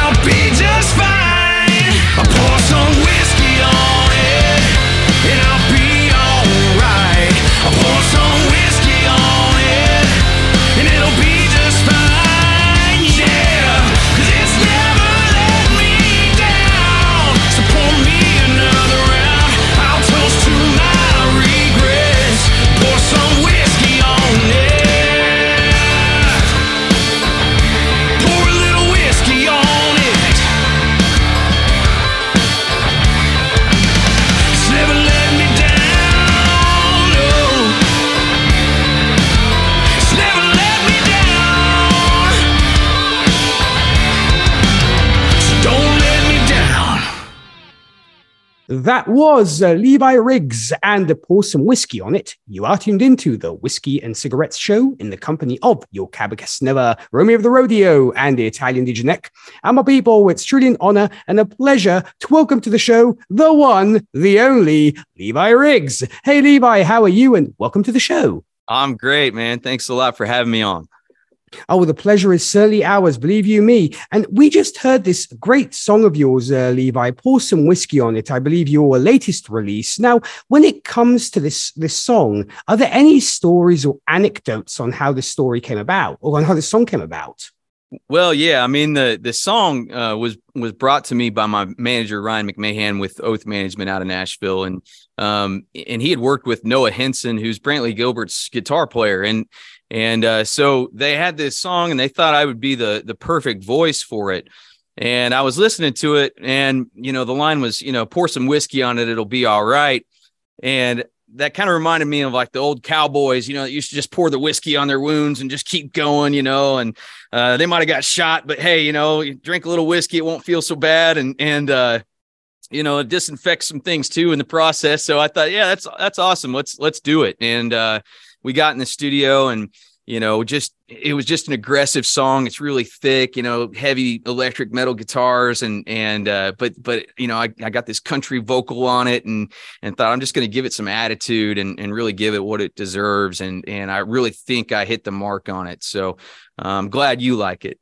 I'll be just fine. I pour some whiskey on That was uh, Levi Riggs and pour some whiskey on it. You are tuned into the Whiskey and Cigarettes Show in the company of your Cabacasneva, Romeo of the Rodeo, and the Italian DJ Nick. And my people, it's truly an honor and a pleasure to welcome to the show the one, the only Levi Riggs. Hey, Levi, how are you? And welcome to the show. I'm great, man. Thanks a lot for having me on. Oh, the pleasure is certainly ours, believe you me. And we just heard this great song of yours, uh, Levi. Pour some whiskey on it. I believe your latest release. Now, when it comes to this this song, are there any stories or anecdotes on how this story came about, or on how this song came about? Well, yeah, I mean the the song uh, was was brought to me by my manager Ryan McMahon with Oath Management out of Nashville, and um and he had worked with Noah Henson, who's Brantley Gilbert's guitar player, and and uh, so they had this song, and they thought I would be the the perfect voice for it. And I was listening to it, and you know the line was, you know, pour some whiskey on it, it'll be all right. And that kind of reminded me of like the old cowboys, you know, that used to just pour the whiskey on their wounds and just keep going, you know, and uh, they might have got shot, but hey, you know, you drink a little whiskey, it won't feel so bad, and and uh, you know, it disinfects some things too in the process. So I thought, yeah, that's that's awesome. Let's let's do it. And uh, we got in the studio and you know, just it was just an aggressive song. It's really thick, you know, heavy electric metal guitars and and uh, but but you know, I, I got this country vocal on it and and thought I'm just going to give it some attitude and and really give it what it deserves. And and I really think I hit the mark on it. So I'm glad you like it.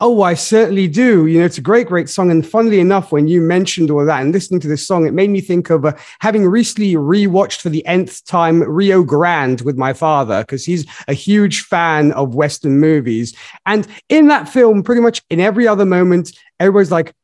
Oh, I certainly do. You know, it's a great, great song. And funnily enough, when you mentioned all that and listening to this song, it made me think of uh, having recently rewatched for the nth time Rio Grande with my father, because he's a huge fan of Western movies. And in that film, pretty much in every other moment, everybody's like,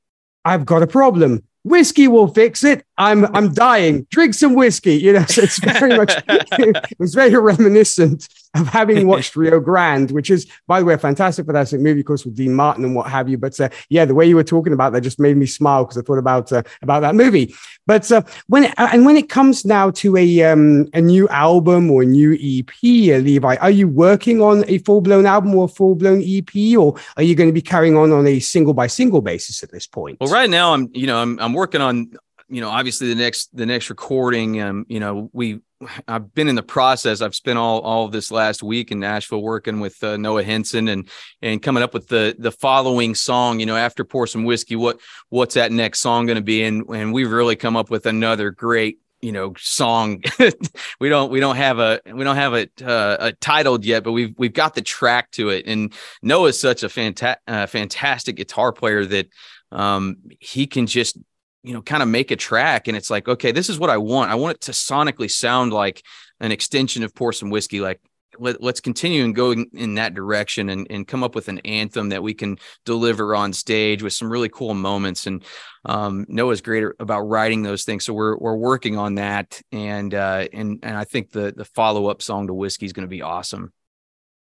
I've got a problem. whiskey will fix it. I'm I'm dying. Drink some whiskey. You know, so it's very much it was very reminiscent of having watched Rio Grande, which is, by the way, a fantastic fantastic movie, of course, with Dean Martin and what have you. But uh, yeah, the way you were talking about that just made me smile because I thought about uh, about that movie. But uh, when it, and when it comes now to a um, a new album or a new EP, uh, Levi, are you working on a full blown album or a full blown EP, or are you going to be carrying on on a single by single basis at this point? Well, right now I'm, you know, I'm I'm working on, you know, obviously the next the next recording. Um, you know, we I've been in the process. I've spent all all this last week in Nashville working with uh, Noah Henson and and coming up with the the following song. You know, after pour some whiskey, what what's that next song going to be? And and we've really come up with another great you know song we don't we don't have a we don't have it uh, a titled yet but we've we've got the track to it and noah's such a fanta- uh, fantastic guitar player that um he can just you know kind of make a track and it's like okay this is what i want i want it to sonically sound like an extension of pour some whiskey like let, us continue and go in that direction and, and come up with an anthem that we can deliver on stage with some really cool moments. And um, Noah's great about writing those things, so we're we're working on that. And uh, and and I think the the follow up song to Whiskey is going to be awesome.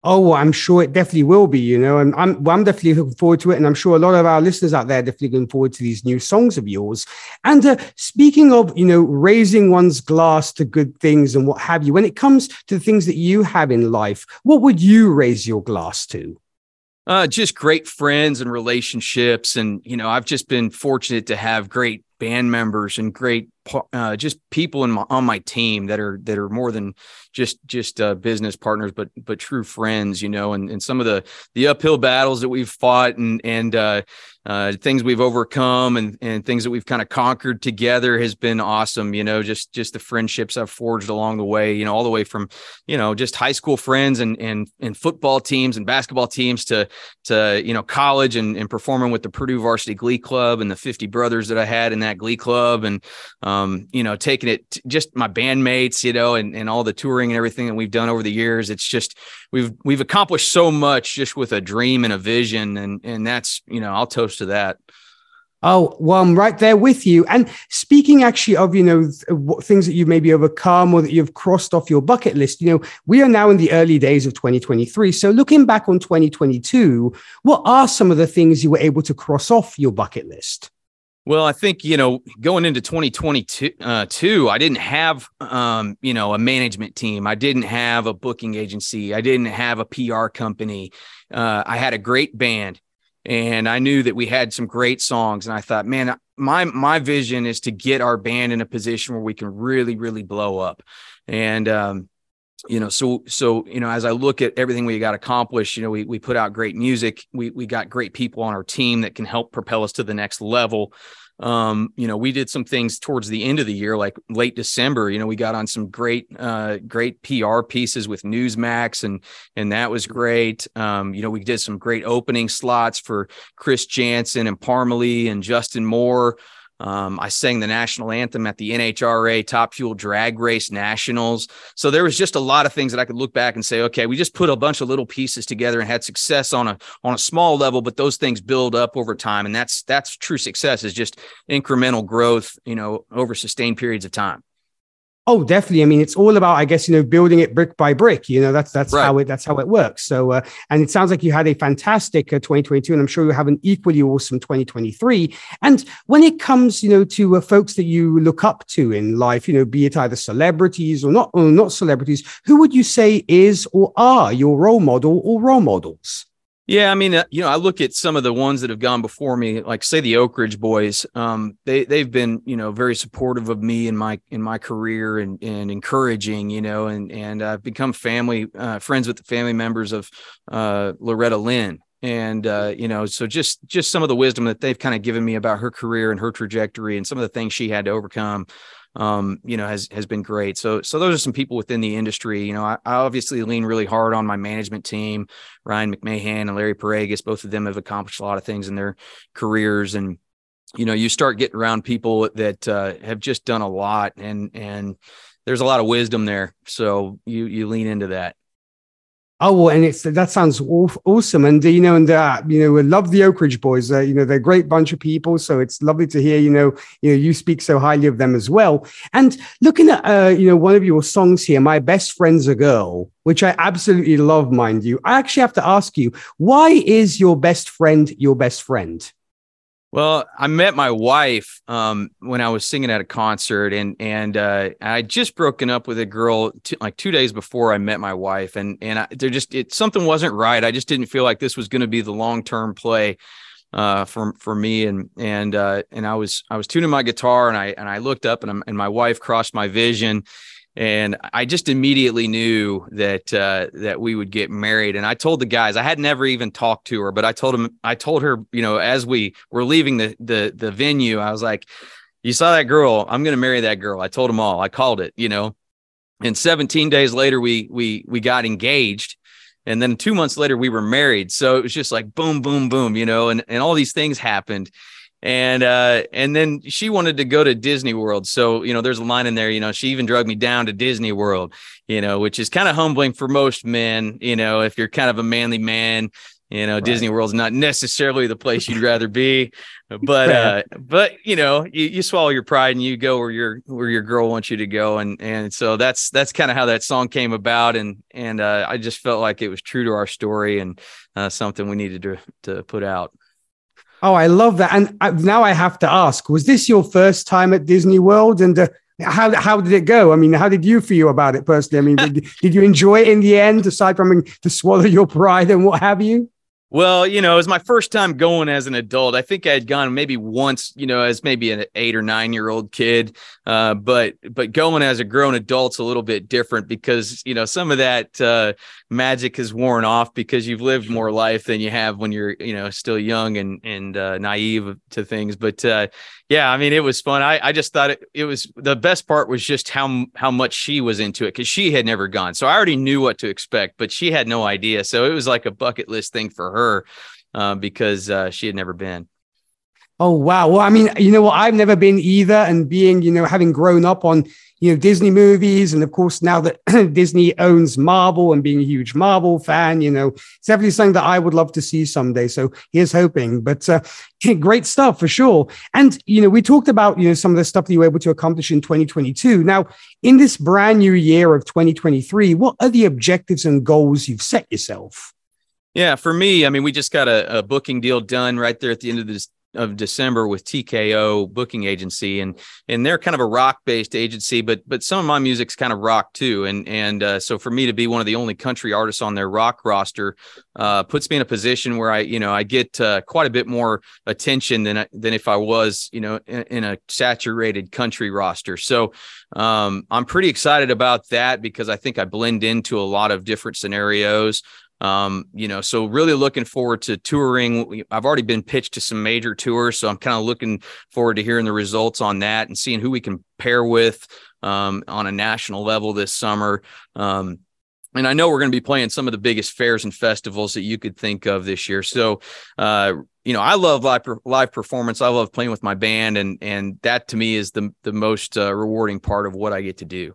Oh, I'm sure it definitely will be, you know, and I'm well, I'm definitely looking forward to it, and I'm sure a lot of our listeners out there definitely looking forward to these new songs of yours. And uh, speaking of, you know, raising one's glass to good things and what have you, when it comes to the things that you have in life, what would you raise your glass to? Uh, just great friends and relationships, and you know, I've just been fortunate to have great band members and great uh, just people in my, on my team that are that are more than just just uh, business partners, but but true friends, you know, and and some of the the uphill battles that we've fought and and uh, uh, things we've overcome and and things that we've kind of conquered together has been awesome. You know, just just the friendships I've forged along the way. You know, all the way from you know just high school friends and and and football teams and basketball teams to to you know college and and performing with the Purdue Varsity Glee Club and the 50 brothers that I had in that Glee Club and um, you know taking it just my bandmates, you know, and and all the touring and everything that we've done over the years. It's just we've we've accomplished so much just with a dream and a vision, and and that's you know I'll toast to that. Oh, well, I'm right there with you. And speaking actually of, you know, th- things that you've maybe overcome or that you've crossed off your bucket list, you know, we are now in the early days of 2023. So looking back on 2022, what are some of the things you were able to cross off your bucket list? Well, I think you know going into 2022, uh, two, I didn't have um, you know a management team. I didn't have a booking agency. I didn't have a PR company. Uh, I had a great band and I knew that we had some great songs. And I thought, man, my my vision is to get our band in a position where we can really, really blow up. And um, you know, so so you know, as I look at everything we got accomplished, you know, we we put out great music. We we got great people on our team that can help propel us to the next level um, you know, we did some things towards the end of the year, like late December. You know, we got on some great, uh, great PR pieces with Newsmax, and and that was great. Um, you know, we did some great opening slots for Chris Janson and Parmalee and Justin Moore. Um, I sang the national anthem at the NHRA Top Fuel Drag Race Nationals. So there was just a lot of things that I could look back and say, okay, we just put a bunch of little pieces together and had success on a on a small level, but those things build up over time, and that's that's true success is just incremental growth, you know, over sustained periods of time. Oh, definitely. I mean, it's all about, I guess, you know, building it brick by brick. You know, that's that's right. how it that's how it works. So, uh, and it sounds like you had a fantastic uh, 2022, and I'm sure you have an equally awesome 2023. And when it comes, you know, to uh, folks that you look up to in life, you know, be it either celebrities or not, or not celebrities, who would you say is or are your role model or role models? Yeah, I mean, uh, you know, I look at some of the ones that have gone before me, like say the Oak Ridge Boys. Um, they they've been, you know, very supportive of me in my in my career and and encouraging, you know, and and I've become family uh, friends with the family members of uh, Loretta Lynn, and uh, you know, so just just some of the wisdom that they've kind of given me about her career and her trajectory and some of the things she had to overcome um, you know, has has been great. So so those are some people within the industry. You know, I, I obviously lean really hard on my management team, Ryan McMahon and Larry Pareigis. Both of them have accomplished a lot of things in their careers, and you know, you start getting around people that uh, have just done a lot, and and there's a lot of wisdom there. So you you lean into that. Oh, well, and it's that sounds awesome, and you know, and uh, you know, we love the Oak Ridge Boys. Uh, you know, they're a great bunch of people, so it's lovely to hear. You know, you know, you speak so highly of them as well. And looking at uh, you know, one of your songs here, "My Best Friend's a Girl," which I absolutely love, mind you. I actually have to ask you, why is your best friend your best friend? Well, I met my wife um, when I was singing at a concert, and and uh, I just broken up with a girl t- like two days before I met my wife, and and there just it something wasn't right. I just didn't feel like this was going to be the long term play uh, for for me, and and uh, and I was I was tuning my guitar, and I and I looked up, and, I'm, and my wife crossed my vision, and I just immediately knew that uh, that we would get married. And I told the guys I had never even talked to her, but I told them I told her, you know, as we were leaving the the the venue, I was like, "You saw that girl? I'm going to marry that girl." I told them all. I called it, you know. And 17 days later, we we we got engaged. And then two months later, we were married. So it was just like boom, boom, boom, you know, and, and all these things happened and uh and then she wanted to go to Disney World. So, you know, there's a line in there, you know, she even drug me down to Disney World, you know, which is kind of humbling for most men, you know, if you're kind of a manly man, you know, right. Disney World's not necessarily the place you'd rather be, but uh but you know, you, you swallow your pride and you go where your where your girl wants you to go and and so that's that's kind of how that song came about and and uh I just felt like it was true to our story and uh something we needed to to put out. Oh, I love that. And I, now I have to ask: Was this your first time at Disney World? And uh, how how did it go? I mean, how did you feel about it personally? I mean, did, did you enjoy it in the end, aside from to swallow your pride and what have you? Well, you know, it was my first time going as an adult. I think I had gone maybe once, you know, as maybe an eight or nine year old kid. Uh, but but going as a grown adult's a little bit different because you know some of that uh, magic has worn off because you've lived more life than you have when you're you know still young and and uh, naive to things. But uh, yeah, I mean, it was fun. I I just thought it, it was the best part was just how how much she was into it because she had never gone, so I already knew what to expect, but she had no idea. So it was like a bucket list thing for her uh, because uh, she had never been. Oh wow! Well, I mean, you know what? I've never been either, and being, you know, having grown up on, you know, Disney movies, and of course now that Disney owns Marvel, and being a huge Marvel fan, you know, it's definitely something that I would love to see someday. So here's hoping. But uh, great stuff for sure. And you know, we talked about you know some of the stuff that you were able to accomplish in 2022. Now, in this brand new year of 2023, what are the objectives and goals you've set yourself? Yeah, for me, I mean, we just got a, a, booking deal done right there at the end of this of December with TKO booking agency and and they're kind of a rock based agency but but some of my music's kind of rock too and and uh, so for me to be one of the only country artists on their rock roster uh, puts me in a position where I you know I get uh, quite a bit more attention than than if I was you know in, in a saturated country roster. So um, I'm pretty excited about that because I think I blend into a lot of different scenarios um, you know, so really looking forward to touring. I've already been pitched to some major tours, so I'm kind of looking forward to hearing the results on that and seeing who we can pair with um, on a national level this summer. Um, and I know we're going to be playing some of the biggest fairs and festivals that you could think of this year. So, uh, you know, I love live live performance. I love playing with my band, and and that to me is the the most uh, rewarding part of what I get to do.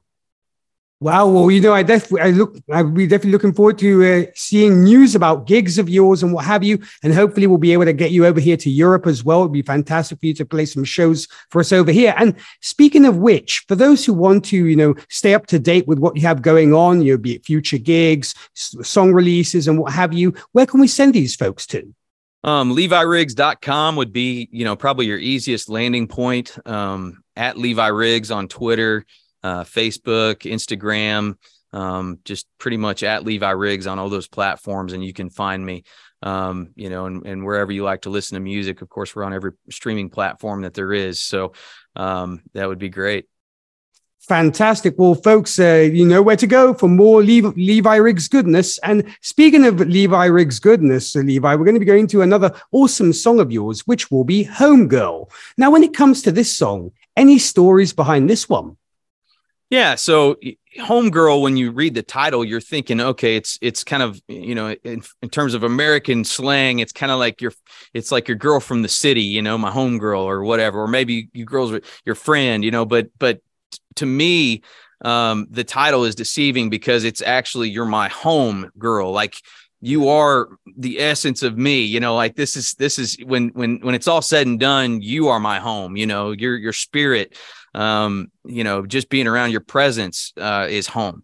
Wow. Well, you know, I definitely, I look, I'll be definitely looking forward to uh, seeing news about gigs of yours and what have you. And hopefully we'll be able to get you over here to Europe as well. It'd be fantastic for you to play some shows for us over here. And speaking of which, for those who want to, you know, stay up to date with what you have going on, you know, be it future gigs, song releases and what have you, where can we send these folks to? Um, LeviRiggs.com would be, you know, probably your easiest landing point. Um, at Levi Riggs on Twitter uh, Facebook, Instagram, um, just pretty much at Levi Riggs on all those platforms, and you can find me. Um, you know, and, and wherever you like to listen to music, of course, we're on every streaming platform that there is. So um, that would be great. Fantastic. Well, folks, uh, you know where to go for more Levi, Levi Riggs goodness. And speaking of Levi Riggs goodness, uh, Levi, we're going to be going to another awesome song of yours, which will be Home Girl. Now, when it comes to this song, any stories behind this one? Yeah. So homegirl, when you read the title, you're thinking, okay, it's it's kind of you know, in, in terms of American slang, it's kind of like your it's like your girl from the city, you know, my homegirl or whatever, or maybe you girls your friend, you know. But but to me, um, the title is deceiving because it's actually you're my home girl. Like you are the essence of me you know like this is this is when when when it's all said and done you are my home you know your your spirit um you know just being around your presence uh is home.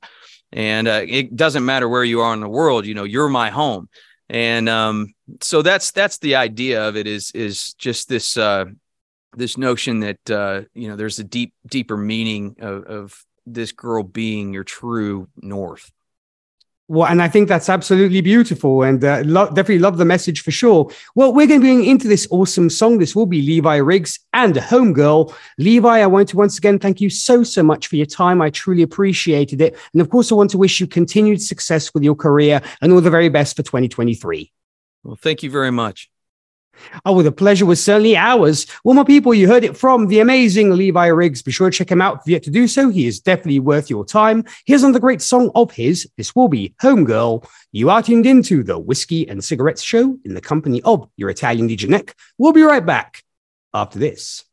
And uh, it doesn't matter where you are in the world you know you're my home. And um so that's that's the idea of it is is just this uh this notion that uh you know there's a deep deeper meaning of, of this girl being your true north well, and I think that's absolutely beautiful and uh, lo- definitely love the message for sure. Well, we're going to be into this awesome song. This will be Levi Riggs and Homegirl. Levi, I want to once again thank you so, so much for your time. I truly appreciated it. And of course, I want to wish you continued success with your career and all the very best for 2023. Well, thank you very much. Oh, the pleasure was certainly ours. Well, my people, you heard it from the amazing Levi Riggs. Be sure to check him out if you yet to do so. He is definitely worth your time. Here's another great song of his. This will be Homegirl. You are tuned into the Whiskey and Cigarettes Show in the company of your Italian DJ Nick. We'll be right back after this.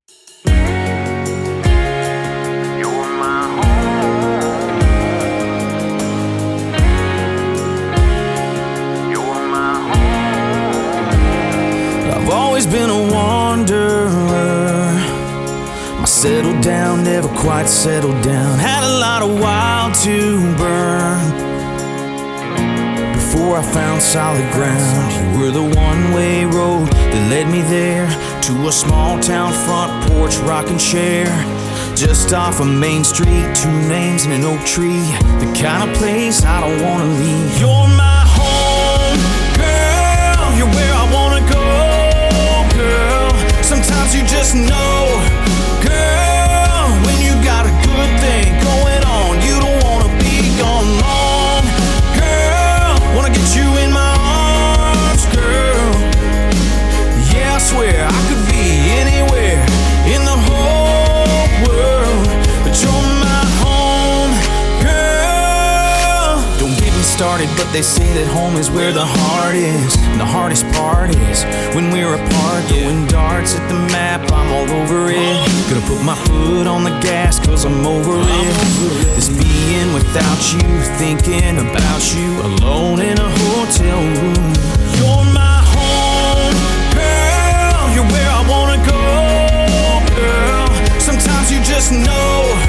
I've always been a wanderer. My settled down, never quite settled down. Had a lot of wild to burn. Before I found solid ground, you were the one way road that led me there to a small town front porch rocking chair. Just off a main street, two names and an oak tree. The kind of place I don't wanna leave. You're my you just know, girl, but they say that home is where the heart is. And the hardest part is when we're apart, throwing darts at the map. I'm all over it. Gonna put my foot on the gas, cause I'm over it. This being without you, thinking about you, alone in a hotel room. You're my home, girl. You're where I wanna go, girl. Sometimes you just know.